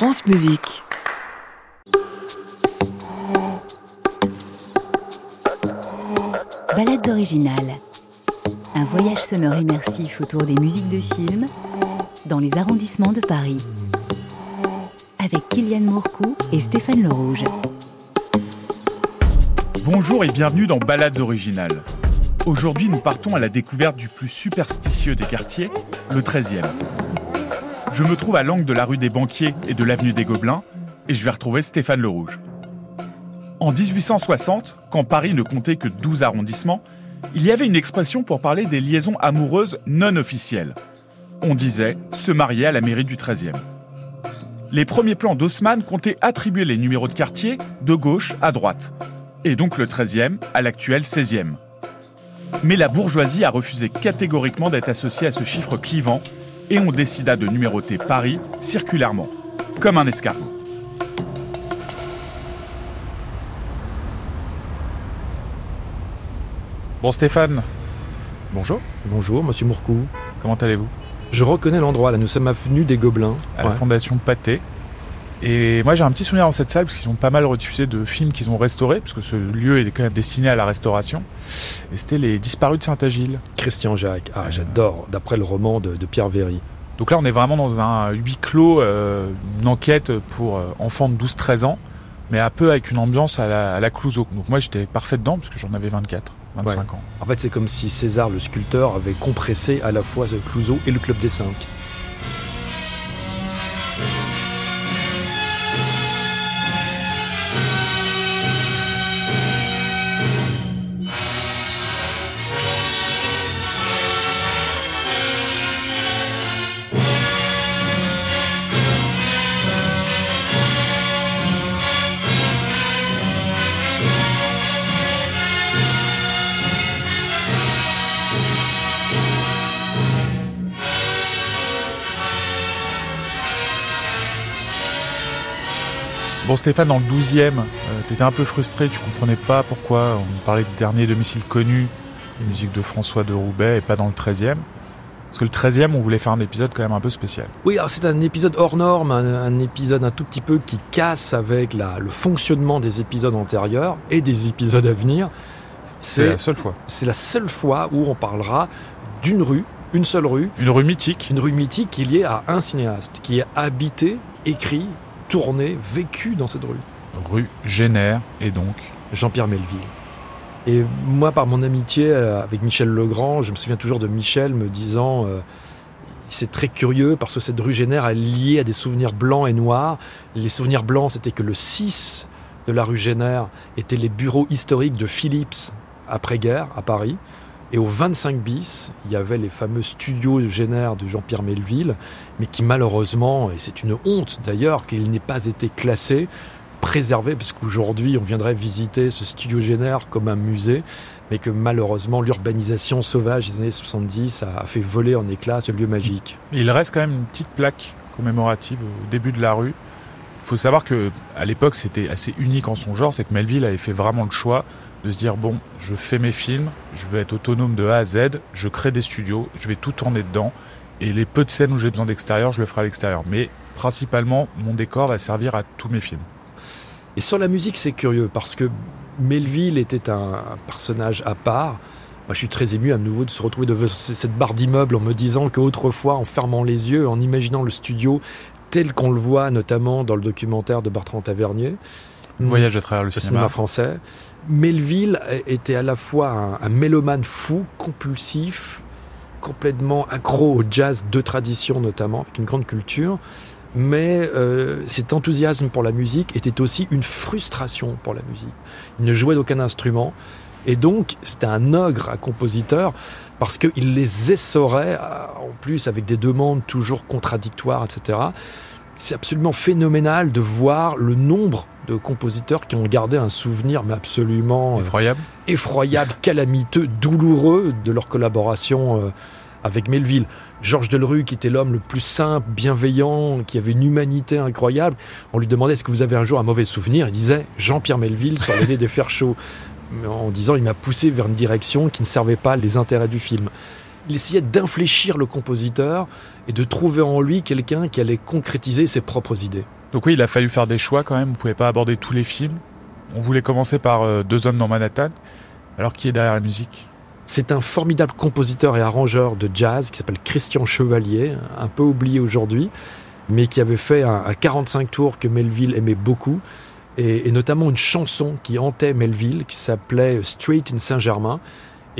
France Musique. Balades originales. Un voyage sonore immersif autour des musiques de films dans les arrondissements de Paris. Avec Kylian Mourcou et Stéphane Le Rouge. Bonjour et bienvenue dans Balades originales. Aujourd'hui, nous partons à la découverte du plus superstitieux des quartiers, le 13e. Je me trouve à l'angle de la rue des Banquiers et de l'avenue des Gobelins, et je vais retrouver Stéphane Le Rouge. En 1860, quand Paris ne comptait que 12 arrondissements, il y avait une expression pour parler des liaisons amoureuses non officielles. On disait se marier à la mairie du 13e. Les premiers plans d'Haussmann comptaient attribuer les numéros de quartier de gauche à droite, et donc le 13e à l'actuel 16e. Mais la bourgeoisie a refusé catégoriquement d'être associée à ce chiffre clivant et on décida de numéroter Paris circulairement, comme un escargot. Bon Stéphane, bonjour. Bonjour, monsieur Mourcou. Comment allez-vous? Je reconnais l'endroit, là, nous sommes avenue des Gobelins. À la Ouais. Fondation Pâté. Et moi j'ai un petit souvenir dans cette salle parce qu'ils ont pas mal rediffusé de films qu'ils ont restaurés, parce que ce lieu est quand même destiné à la restauration. Et c'était Les Disparus de Saint-Agile. Christian Jacques, ah j'adore, d'après le roman de, de Pierre Véry. Donc là, on est vraiment dans un huis clos, euh, une enquête pour euh, enfants de 12-13 ans, mais un peu avec une ambiance à la, à la Clouseau. Donc moi, j'étais parfait dedans parce que j'en avais 24, 25 Ouais. ans. En fait, c'est comme si César, le sculpteur, avait compressé à la fois Clouseau et le Club des Cinq. Bon, Stéphane, dans le 12e, euh, t'étais un peu frustré, tu comprenais pas pourquoi on parlait de dernier domicile connu, musique de François de Roubaix, et pas dans le 13e. Parce que le 13e, on voulait faire un épisode quand même un peu spécial. Oui, alors c'est un épisode hors norme, un, un épisode un tout petit peu qui casse avec la, le fonctionnement des épisodes antérieurs et des épisodes à venir. C'est la seule fois. c'est la seule fois où on parlera d'une rue, une seule rue, Une rue mythique. une rue mythique qui est liée à un cinéaste, qui a habité, écrit, tourné, vécu dans cette rue. Rue Génère, et donc Jean-Pierre Melville. Et moi, par mon amitié euh, avec Michel Legrand, je me souviens toujours de Michel me disant euh, c'est très curieux parce que cette rue Génère est liée à des souvenirs blancs et noirs. Les souvenirs blancs, c'était que le 6 de la rue Génère étaient les bureaux historiques de Philips après-guerre à Paris. Et au 25 bis, il y avait les fameux studios Génère de Jean-Pierre Melville, mais qui malheureusement, et c'est une honte d'ailleurs, qu'il n'ait pas été classé, préservé, parce qu'aujourd'hui on viendrait visiter ce studio Génère comme un musée, mais que malheureusement l'urbanisation sauvage des années 70 a fait voler en éclats ce lieu magique. Il reste quand même une petite plaque commémorative au début de la rue. Il faut savoir que l'époque c'était assez unique en son genre, c'est que Melville avait fait vraiment le choix de se dire bon, je fais mes films, je veux être autonome de A à Z, je crée des studios, je vais tout tourner dedans et les peu de scènes où j'ai besoin d'extérieur, je le ferai à l'extérieur. Mais principalement, mon décor va servir à tous mes films. Et sur la musique, c'est curieux parce que Melville était un, personnage à part. Moi, je suis très ému à nouveau de se retrouver devant cette barre d'immeuble en me disant qu'autrefois, en fermant les yeux, en imaginant le studio tel qu'on le voit notamment dans le documentaire de Bertrand Tavernier, Voyage à travers le, le cinéma. cinéma français, Melville était à la fois un, un mélomane fou, compulsif, complètement accro au jazz de tradition notamment, avec une grande culture, mais euh, cet enthousiasme pour la musique était aussi une frustration pour la musique. Il ne jouait d'aucun instrument, et donc c'était un ogre à compositeur, parce qu'il les essorait, euh, en plus avec des demandes toujours contradictoires, etc. C'est absolument phénoménal de voir le nombre de compositeurs qui ont gardé un souvenir mais absolument euh, Effroyable. effroyable, calamiteux, douloureux de leur collaboration euh, avec Melville. Georges Delru, qui était l'homme le plus simple, bienveillant, qui avait une humanité incroyable, on lui demandait est-ce que vous avez un jour un mauvais souvenir? Il disait Jean-Pierre Melville sur nez des fers chauds, en disant il m'a poussé vers une direction qui ne servait pas les intérêts du film. Il essayait d'infléchir le compositeur et de trouver en lui quelqu'un qui allait concrétiser ses propres idées. Donc oui, il a fallu faire des choix quand même. Vous pouvez pas aborder tous les films. On voulait commencer par euh, Deux hommes dans Manhattan. Alors qui est derrière la musique? C'est un formidable compositeur et arrangeur de jazz qui s'appelle Christian Chevalier, un peu oublié aujourd'hui, mais qui avait fait un, un 45 tours que Melville aimait beaucoup, et, et, notamment une chanson qui hantait Melville, qui s'appelait Street in Saint-Germain.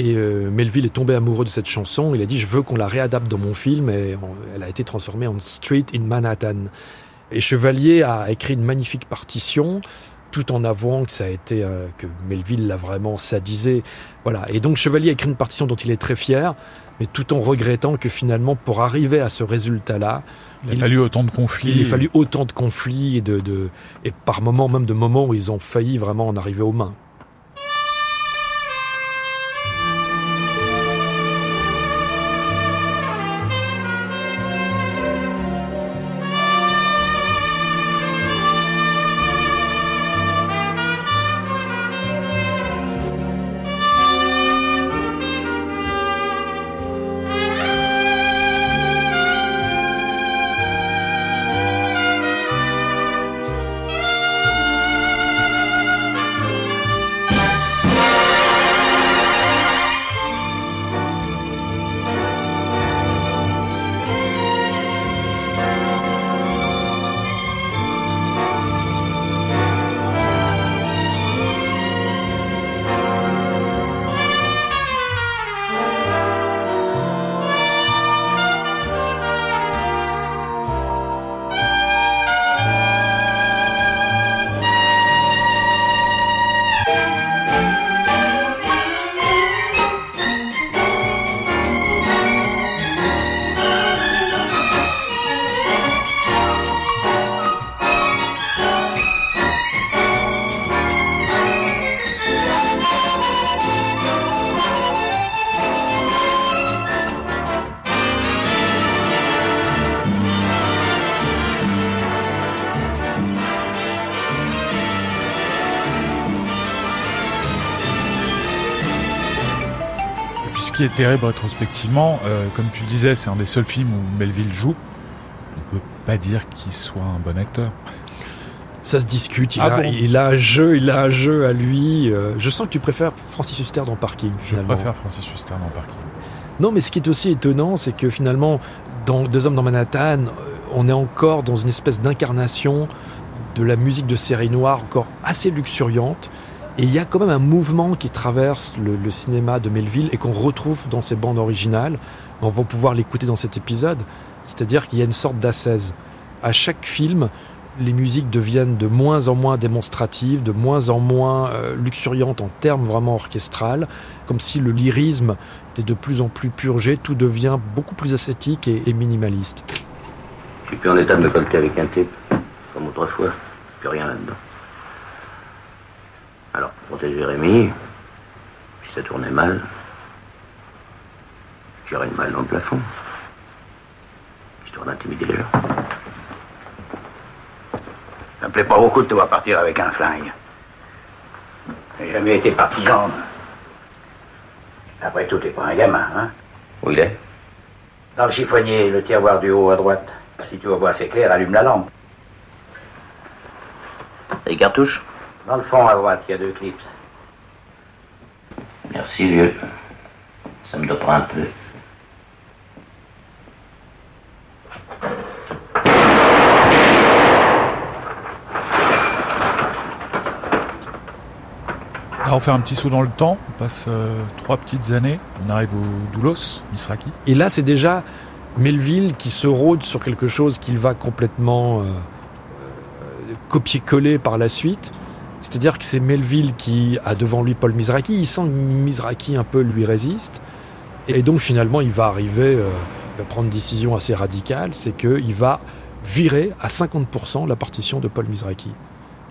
Et euh, Melville est tombé amoureux de cette chanson. Il a dit Je veux qu'on la réadapte dans mon film. Et on, elle a été transformée en Street in Manhattan. Et Chevalier a écrit une magnifique partition tout en avouant que ça a été euh, que Melville l'a vraiment sadisé. Voilà. Et donc Chevalier a écrit une partition dont il est très fier, mais tout en regrettant que finalement, pour arriver à ce résultat-là, il a fallu autant de conflits. Il a fallu autant de conflits et, de, de, et par moments même de moments où ils ont failli vraiment en arriver aux mains. Qui est terrible rétrospectivement, euh, comme tu le disais, c'est un des seuls films où Melville joue. On peut pas dire qu'il soit un bon acteur. Ça se discute. Il, ah a, bon il a un jeu, il a un jeu à lui. Euh, je sens que tu préfères Francis Huster dans Parking. Finalement. Je préfère Francis Huster dans Parking. Non, mais ce qui est aussi étonnant, c'est que finalement, dans Deux hommes dans Manhattan, on est encore dans une espèce d'incarnation de la musique de série noire, encore assez luxuriante. Et il y a quand même un mouvement qui traverse le, cinéma de Melville et qu'on retrouve dans ses bandes originales. On va pouvoir l'écouter dans cet épisode. C'est-à-dire qu'il y a une sorte d'assaise. À chaque film, les musiques deviennent de moins en moins démonstratives, de moins en moins euh, luxuriantes en termes vraiment orchestrales, comme si le lyrisme était de plus en plus purgé, tout devient beaucoup plus ascétique et, et minimaliste. Je suis plus en état de me colter avec un type, comme autrefois, plus rien là-dedans. Alors, pour protéger Rémi, si ça tournait mal, je tirais une balle dans le plafond, histoire d'intimider les gens. Ça me plaît pas beaucoup de te voir partir avec un flingue. J'ai jamais été partisan. Après tout, t'es pas un gamin, hein? Où il est? Dans le chiffonnier, le tiroir du haut à droite. Si tu veux voir assez clair, allume la lampe. Les cartouches Dans le fond à droite, il y a deux clips. Merci, vieux. Ça me dopera un peu. Là, on fait un petit saut dans le temps. On passe euh, trois petites années. On arrive au Doulos, Misraki. Et là, c'est déjà Melville qui se rôde sur quelque chose qu'il va complètement euh, euh, copier-coller par la suite. C'est-à-dire que c'est Melville qui a devant lui Paul Mizraki. Il sent que Mizraki un peu lui résiste. Et donc finalement, il va arriver euh, à prendre une décision assez radicale. C'est qu'il va virer à 50% la partition de Paul Mizraki.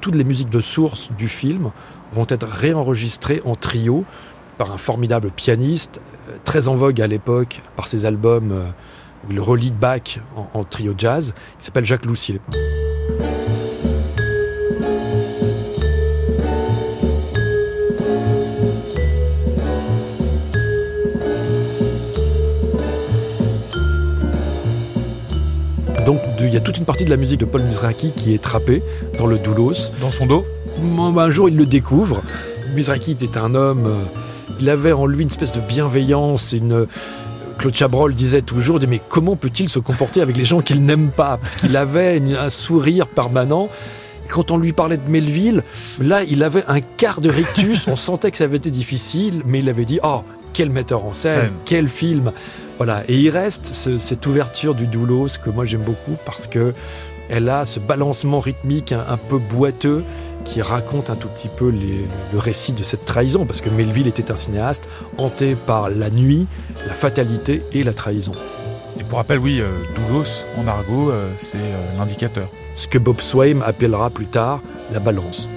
Toutes les musiques de source du film vont être réenregistrées en trio par un formidable pianiste, euh, très en vogue à l'époque par ses albums euh, où il relie Bach en, en trio jazz. Il s'appelle Jacques Loussier. Qu'il y a toute une partie de la musique de Paul Mizraki qui est trappée dans le doulos. Dans son dos Un jour, il le découvre. Mizraki était un homme, euh, il avait en lui une espèce de bienveillance, une... Euh, Claude Chabrol disait toujours, mais comment peut-il se comporter avec les gens qu'il n'aime pas? Parce qu'il avait un sourire permanent quand on lui parlait de Melville, là, il avait un quart de rictus. on sentait que ça avait été difficile, mais il avait dit Oh, quel metteur en scène, quel film Voilà. Et il reste cette ouverture du Doulos que moi j'aime beaucoup parce que elle a ce balancement rythmique un, peu boiteux qui raconte un tout petit peu le récit de cette trahison, parce que Melville était un cinéaste hanté par la nuit, la fatalité et la trahison. Et pour rappel, oui, euh, Doulos, en argot, euh, c'est euh, l'indicateur ce que Bob Swaim appellera plus tard la balance.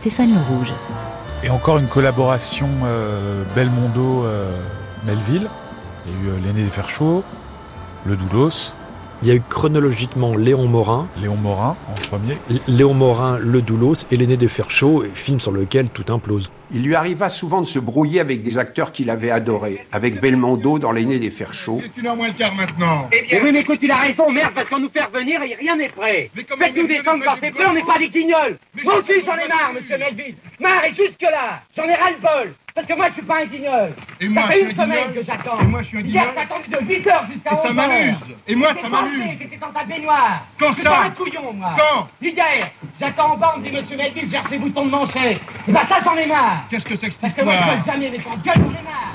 Stéphane Le Rouge. Et encore une collaboration euh, Belmondo-Melville. Euh, Il y a eu euh, L'aîné des Fers Chauds, Le Doulos, il y a eu chronologiquement Léon Morin. Léon Morin en premier. Léon Morin, Le Doulos et L'aîné des Fers Chauds, film sur lequel tout implose. Il lui arriva souvent de se brouiller avec des acteurs qu'il avait adorés, avec Belmondo dans L'aîné des Fers Chauds. C'est une heure moins le quart maintenant? Eh bien, oui, mais écoute, il a raison, merde, parce qu'on nous fait revenir et rien n'est prêt. Faites-nous descendre quand c'est prêt, on n'est pas des guignols. Moi aussi, j'en ai marre, monsieur Melville. Marre et jusque-là. J'en ai ras le bol. Parce que moi, je suis pas un guignol. Et moi, ça fait une semaine que j'attends. Et moi, je suis un guignol. Hier, attendu de 8 h jusqu'à 11 Et ça m'amuse. Et moi, ça m'amuse. J'étais dans ta baignoire. Quand ça ça un couillon, moi. Quand Hier, j'attends en bas, on me dit, monsieur Melville, cherche ses boutons de manchette. Et bah, ça, j'en ai marre. Qu'est-ce que c'est que cette Parce que moi, je gueule jamais, mais quand gueule, j'en ai marre.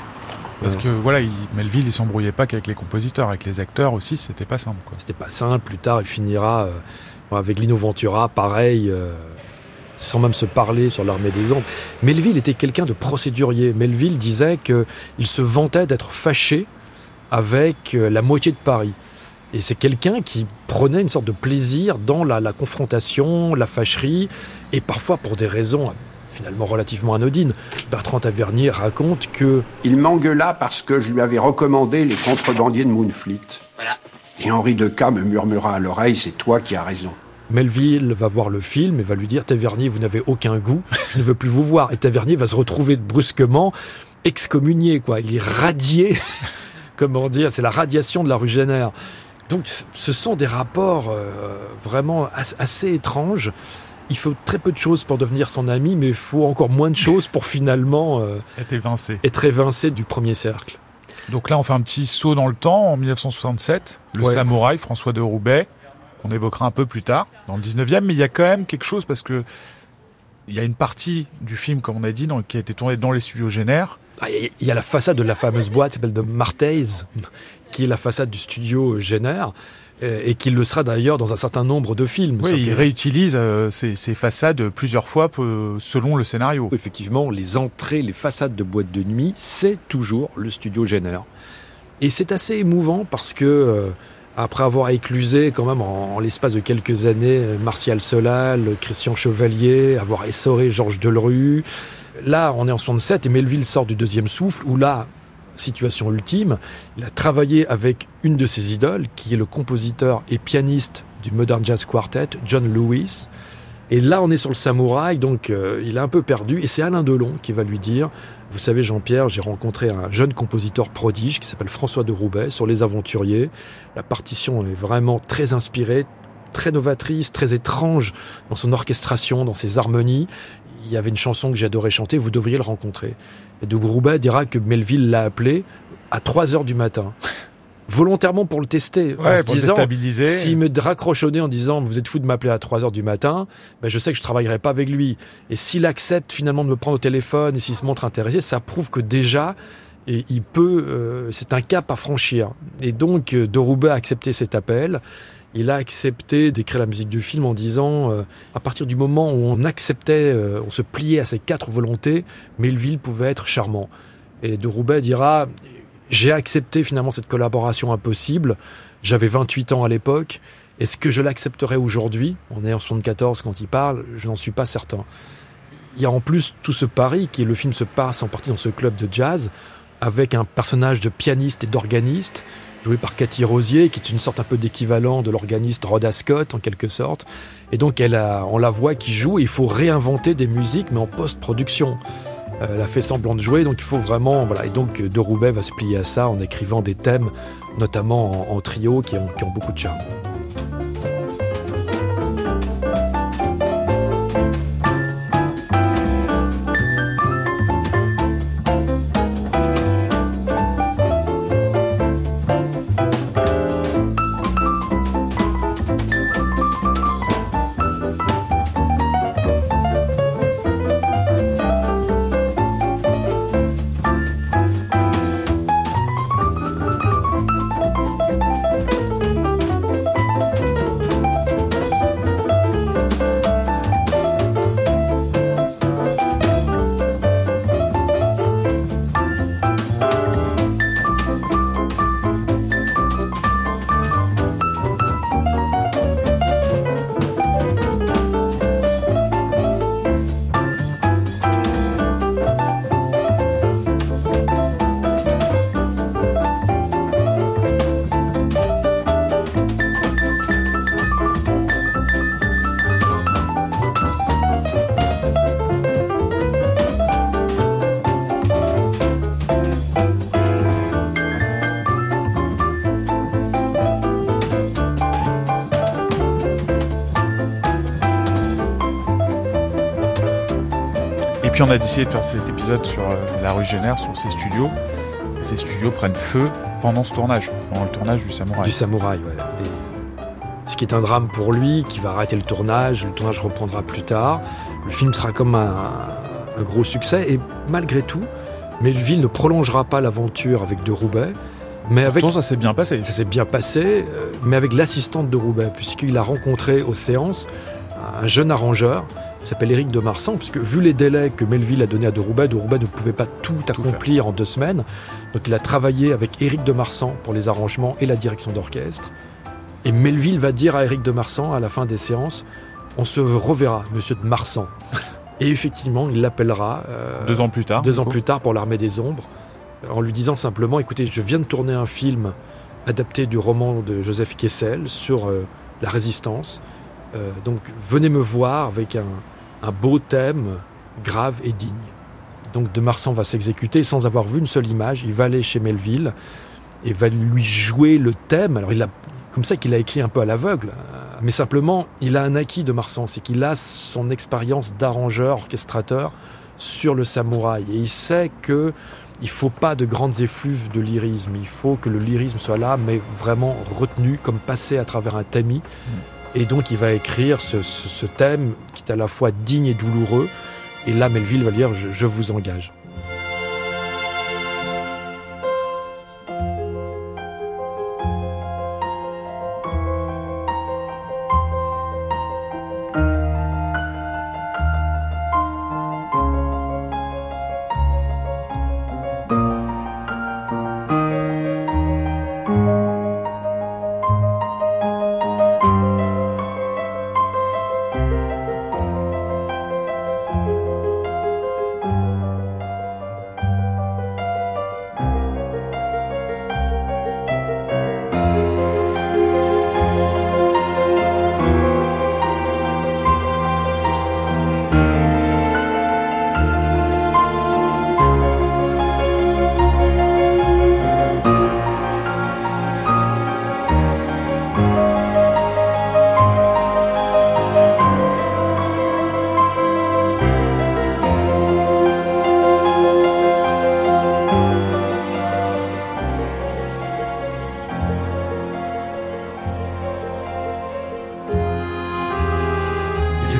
Parce que voilà, il, Melville, il s'embrouillait pas qu'avec les compositeurs, avec les acteurs aussi, c'était pas simple. C'était pas simple. Plus tard, il finira euh, avec Lino Ventura, pareil. Euh, sans même se parler sur l'armée des ondes. Melville était quelqu'un de procédurier. Melville disait qu'il se vantait d'être fâché avec euh, la moitié de Paris. Et c'est quelqu'un qui prenait une sorte de plaisir dans la, confrontation, la fâcherie, et parfois pour des raisons finalement relativement anodines. Bertrand Tavernier raconte que... Il m'engueula parce que je lui avais recommandé les contrebandiers de Moonfleet. Voilà. Et Henri Deca me murmura à l'oreille, c'est toi qui as raison. Melville va voir le film et va lui dire Tavernier, vous n'avez aucun goût, je ne veux plus vous voir. Et Tavernier va se retrouver brusquement excommunié, quoi. Il est radié. Comment dire C'est la radiation de la rue Génère. Donc, ce sont des rapports euh, vraiment assez étranges. Il faut très peu de choses pour devenir son ami, mais il faut encore moins de choses pour finalement euh, être évincé. Être évincé du premier cercle. Donc là, on fait un petit saut dans le temps en 1967. Le samouraï François de Roubaix on évoquera un peu plus tard, dans le 19e, mais il y a quand même quelque chose parce que il y a une partie du film, comme on a dit, qui a été tournée dans les studios Génère. Ah, il y a la façade de la fameuse boîte, qui s'appelle de Martez, qui est la façade du studio Génère euh, et qui le sera d'ailleurs dans un certain nombre de films. Oui, il réutilise euh, ces, façades plusieurs fois selon le scénario. Effectivement, les entrées, les façades de boîtes de nuit, c'est toujours le studio Génère. Et c'est assez émouvant parce que euh, après avoir éclusé quand même en, l'espace de quelques années euh, Martial Solal, Christian Chevalier, avoir essoré Georges Delerue. Là, on est en 67 et Melville sort du deuxième souffle où là, situation ultime, il a travaillé avec une de ses idoles qui est le compositeur et pianiste du Modern Jazz Quartet, John Lewis. Et là, on est sur le samouraï, donc euh, il est un peu perdu. Et c'est Alain Delon qui va lui dire Vous savez, Jean-Pierre, j'ai rencontré un jeune compositeur prodige qui s'appelle François de Roubaix sur Les Aventuriers. La partition est vraiment très inspirée, très novatrice, très étrange dans son orchestration, dans ses harmonies. Il y avait une chanson que j'adorais chanter, vous devriez le rencontrer. Et de Roubaix dira que Melville l'a appelé à 3 heures du matin volontairement pour le tester, ouais, en se pour disant, s'il me nez en disant vous êtes fou de m'appeler à 3 heures du matin, ben je sais que je travaillerai pas avec lui. Et s'il accepte finalement de me prendre au téléphone et s'il se montre intéressé, ça prouve que déjà et il peut, euh, c'est un cap à franchir. Et donc, euh, De Roubaix a accepté cet appel. Il a accepté d'écrire la musique du film en disant, euh, à partir du moment où on acceptait, euh, on se pliait à ces quatre volontés, Melville pouvait être charmant. Et De Roubaix dira, j'ai accepté finalement cette collaboration impossible. J'avais 28 ans à l'époque. Est-ce que je l'accepterai aujourd'hui? On est en 74 quand il parle, je n'en suis pas certain. Il y a en plus tout ce pari qui est le film se passe en partie dans ce club de jazz avec un personnage de pianiste et d'organiste joué par Cathy Rosier qui est une sorte un peu d'équivalent de l'organiste Rhoda Scott en quelque sorte. Et donc elle a, on la voit qui joue et il faut réinventer des musiques mais en post-production. Euh, elle a fait semblant de jouer, donc il faut vraiment. Voilà. Et donc De Roubaix va se plier à ça en écrivant des thèmes, notamment en, en trio, qui ont, qui ont beaucoup de charme. Puis on a décidé de faire cet épisode sur euh, la rue Génère, sur ces studios. Et ces studios prennent feu pendant ce tournage, pendant le tournage du Samouraï. Du samouraï, ouais. Et ce qui est un drame pour lui, qui va arrêter le tournage, le tournage reprendra plus tard. Le film sera comme un, un gros succès, et malgré tout, Melville ne prolongera pas l'aventure avec De Roubaix, mais avec. Ça s'est bien passé. Ça s'est bien passé, euh, mais avec l'assistante de Roubaix, puisqu'il a rencontré aux séances un jeune arrangeur qui s'appelle Éric de Marsan, puisque vu les délais que Melville a donnés à De Roubaix, De Roubaix ne pouvait pas tout, accomplir en deux semaines. Donc il a travaillé avec Éric de Marsan pour les arrangements et la direction d'orchestre. Et Melville va dire à Éric de Marsan à la fin des séances On se reverra, monsieur de Marsan. Et effectivement, il l'appellera euh, Deux ans plus tard. deux ans coup. plus tard pour l'Armée des Ombres, en lui disant simplement écoutez, je viens de tourner un film adapté du roman de Joseph Kessel sur euh, la résistance. Euh, donc venez me voir avec un, beau thème grave et digne. Donc de Marsan va s'exécuter sans avoir vu une seule image. Il va aller chez Melville et va lui jouer le thème. Alors il a comme ça qu'il a écrit un peu à l'aveugle, euh, mais simplement il a un acquis de Marsan, c'est qu'il a son expérience d'arrangeur, orchestrateur sur le samouraï et il sait que il faut pas de grandes effluves de lyrisme. Il faut que le lyrisme soit là, mais vraiment retenu, comme passé à travers un tamis. Et donc, il va écrire ce, thème qui est à la fois digne et douloureux. Et là, Melville va dire je vous engage.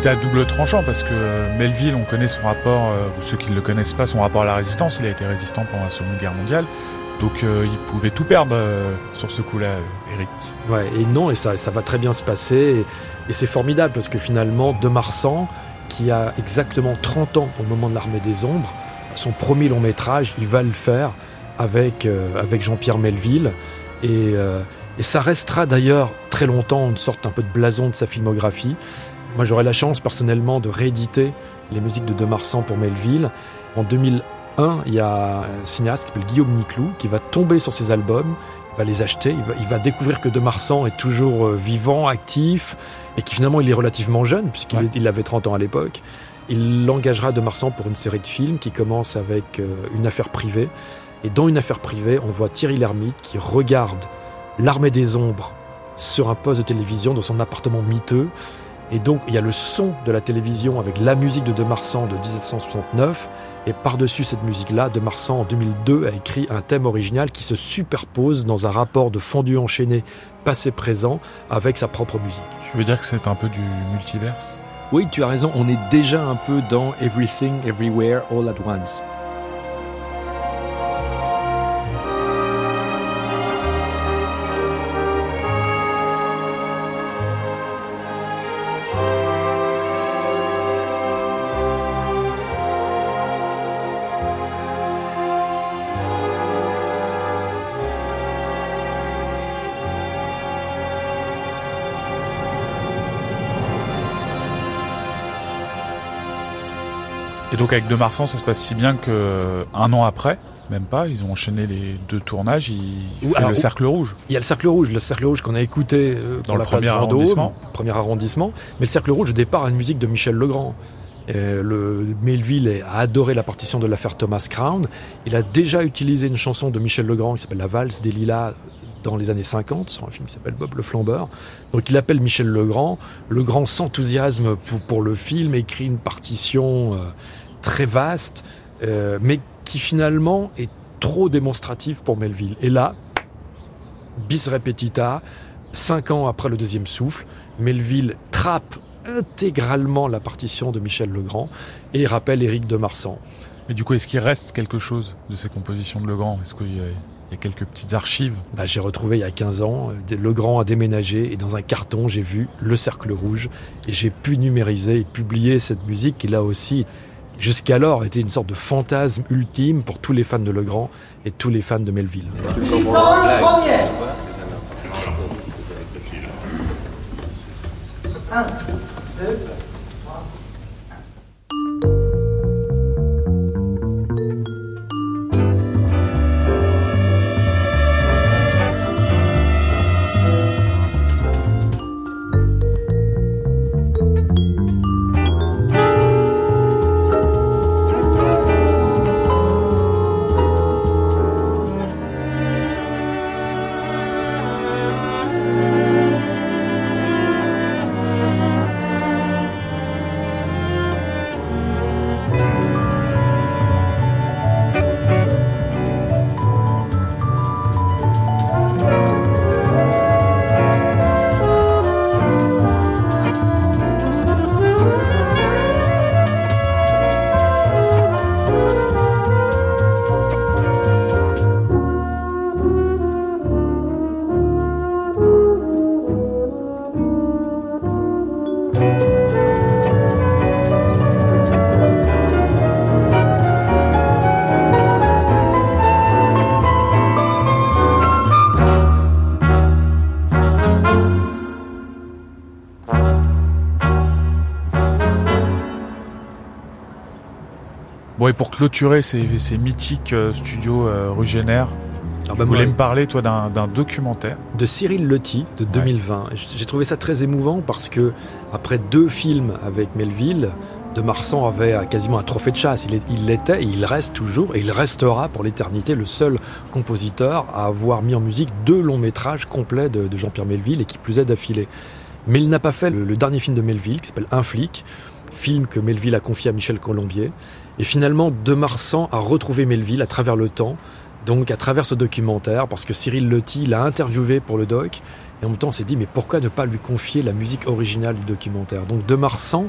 À double tranchant parce que Melville, on connaît son rapport, ou ceux qui ne le connaissent pas, son rapport à la résistance. Il a été résistant pendant la Seconde Guerre mondiale. Donc il pouvait tout perdre sur ce coup-là, Eric. Ouais, et non, et ça, ça va très bien se passer. Et, c'est formidable parce que finalement, De Marsan, qui a exactement 30 ans au moment de l'Armée des Ombres, son premier long métrage, il va le faire avec, avec Jean-Pierre Melville. Et, et ça restera d'ailleurs très longtemps une sorte un peu de blason de sa filmographie. Moi, j'aurai la chance personnellement de rééditer les musiques de De Marsan pour Melville. En 2001, il y a un cinéaste qui s'appelle Guillaume Niclou qui va tomber sur ses albums, il va les acheter, il va, découvrir que De Marsan est toujours euh, vivant, actif, et qui finalement il est relativement jeune, puisqu'il avait 30 ans à l'époque. Il l'engagera De Marsan pour une série de films qui commence avec euh, une affaire privée. Et dans une affaire privée, on voit Thierry Lhermitte qui regarde l'armée des ombres sur un poste de télévision dans son appartement miteux. Et donc, il y a le son de la télévision avec la musique de De Marsan de 1969. Et par-dessus cette musique-là, De Marsan, en 2002, a écrit un thème original qui se superpose dans un rapport de fondu enchaîné passé-présent avec sa propre musique. Tu veux dire que c'est un peu du multiverse? Oui, tu as raison, on est déjà un peu dans Everything, Everywhere, All at Once. Donc avec De Marsan, ça se passe si bien que un an après, même pas, ils ont enchaîné les deux tournages. Il le Cercle Rouge. Il y a le Cercle Rouge, le Cercle Rouge qu'on a écouté euh, dans le premier arrondissement. premier arrondissement. Mais le Cercle Rouge, départ, a une musique de Michel Legrand. le Melville a adoré la partition de l'affaire Thomas Crown. Il a déjà utilisé une chanson de Michel Legrand qui s'appelle La valse des lilas dans les années 50 sur un film qui s'appelle Bob le Flambeur. Donc il appelle Michel Legrand. Legrand s'enthousiasme pour, pour, le film, écrit une partition euh, très vaste, euh, mais qui finalement est trop démonstratif pour Melville. Et là, bis repetita, cinq ans après le deuxième souffle, Melville trappe intégralement la partition de Michel Legrand et rappelle Éric de Marsan. Mais du coup, est-ce qu'il reste quelque chose de ces compositions de Legrand? Est-ce qu'il y, a quelques petites archives? Bah, J'ai retrouvé il y a 15 ans, euh, Legrand a déménagé et dans un carton, j'ai vu Le Cercle Rouge et j'ai pu numériser et publier cette musique qui là aussi jusqu'alors était une sorte de fantasme ultime pour tous les fans de Legrand et tous les fans de Melville. Et pour clôturer ces, mythiques euh, studios euh, rue Génère, ah bah voulais me parler, toi, d'un documentaire De Cyril Lotti, de 2020. J'ai trouvé ça très émouvant parce que, après deux films avec Melville, de Marsan avait quasiment un trophée de chasse. Il l'était et il reste toujours, et il restera pour l'éternité le seul compositeur à avoir mis en musique deux longs métrages complets de, Jean-Pierre Melville et qui plus est d'affilée. Mais il n'a pas fait le, le, dernier film de Melville qui s'appelle Un flic, film que Melville a confié à Michel Colombier. Et finalement, De Marsan a retrouvé Melville à travers le temps, donc à travers ce documentaire, parce que Cyril Lotti l'a interviewé pour le doc, Et en même temps, on s'est dit, mais pourquoi ne pas lui confier la musique originale du documentaire? Donc, De Marsan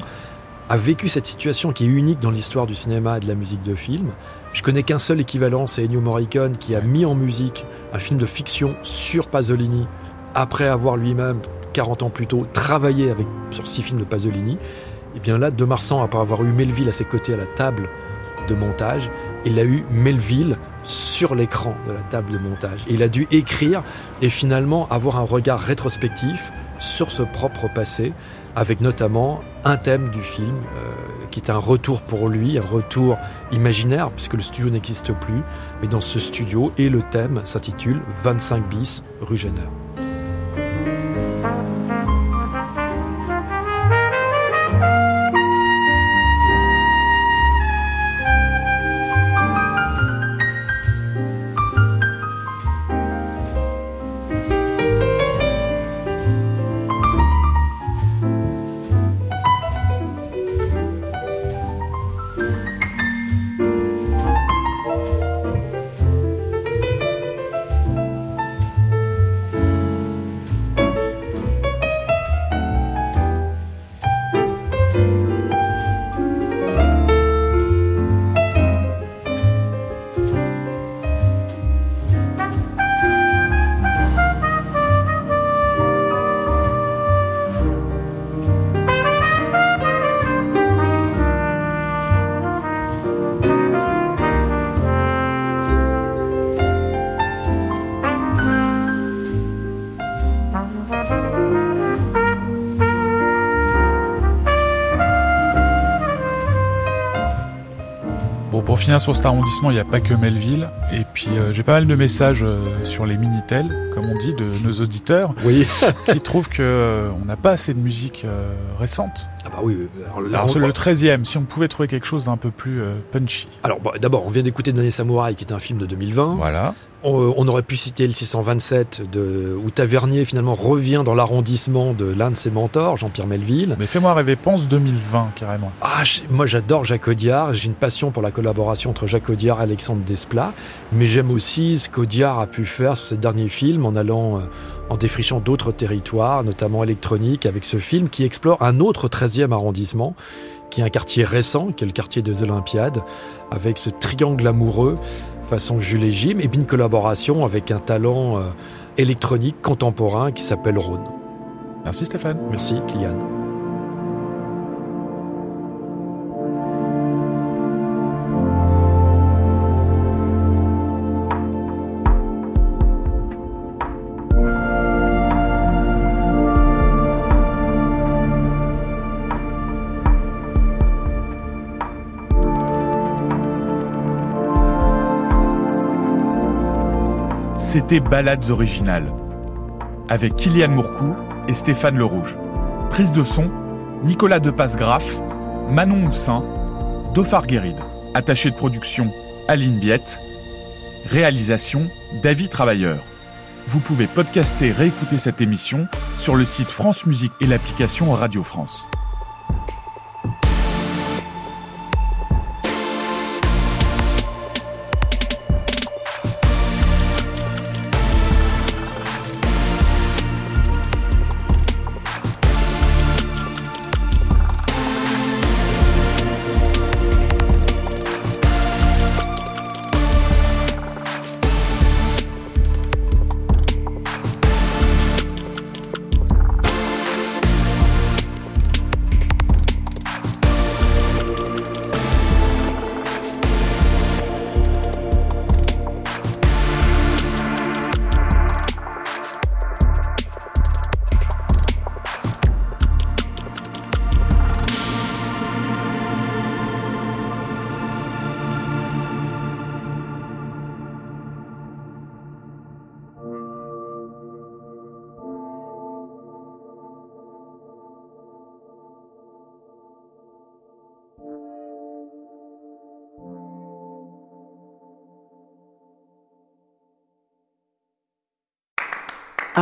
a vécu cette situation qui est unique dans l'histoire du cinéma et de la musique de film. Je connais qu'un seul équivalent, c'est Ennio Morricone, qui a mis en musique un film de fiction sur Pasolini, après avoir lui-même, 40 ans plus tôt, travaillé avec, sur six films de Pasolini. Et eh bien là, De Marsan, après avoir eu Melville à ses côtés à la table de montage, il a eu Melville sur l'écran de la table de montage. il a dû écrire et finalement avoir un regard rétrospectif sur ce propre passé, avec notamment un thème du film euh, qui est un retour pour lui, un retour imaginaire, puisque le studio n'existe plus. Mais dans ce studio, et le thème s'intitule 25 bis rue Jenner. sur cet arrondissement, il n'y a pas que Melville. Et puis euh, j'ai pas mal de messages euh, sur les Minitel, comme on dit, de nos auditeurs, oui. qui trouvent que euh, on n'a pas assez de musique récente. Ah bah oui. Alors, le 13e, si on pouvait trouver quelque chose d'un peu plus punchy. Alors d'abord, on vient d'écouter Dernier Samouraï, qui est un film de 2020. Voilà. On, aurait pu citer le 627 de, où Tavernier finalement revient dans l'arrondissement de l'un de ses mentors, Jean-Pierre Melville. Mais fais-moi rêver, pense 2020 carrément. Ah, moi j'adore Jacques Audiard, j'ai une passion pour la collaboration entre Jacques Audiard et Alexandre Desplat, mais j'aime aussi ce qu'Audiard a pu faire sur ses derniers films en allant, euh, en défrichant d'autres territoires, notamment électroniques, avec ce film qui explore un autre 13e arrondissement, qui est un quartier récent, qui est le quartier des Olympiades, avec ce triangle amoureux façon Jules et Jim, et puis une collaboration avec un talent euh, électronique contemporain qui s'appelle Rhône. Merci Stéphane. Merci Kylian. C'était Ballades originales, avec Kylian Mourcou et Stéphane Le Rouge. Prise de son, Nicolas Depasse-Graff, Manon Moussin, Dauphard Guéride. Attaché de production, Aline Biette. Réalisation, David Travailleur. Vous pouvez podcaster, réécouter cette émission sur le site France Musique et l'application Radio France.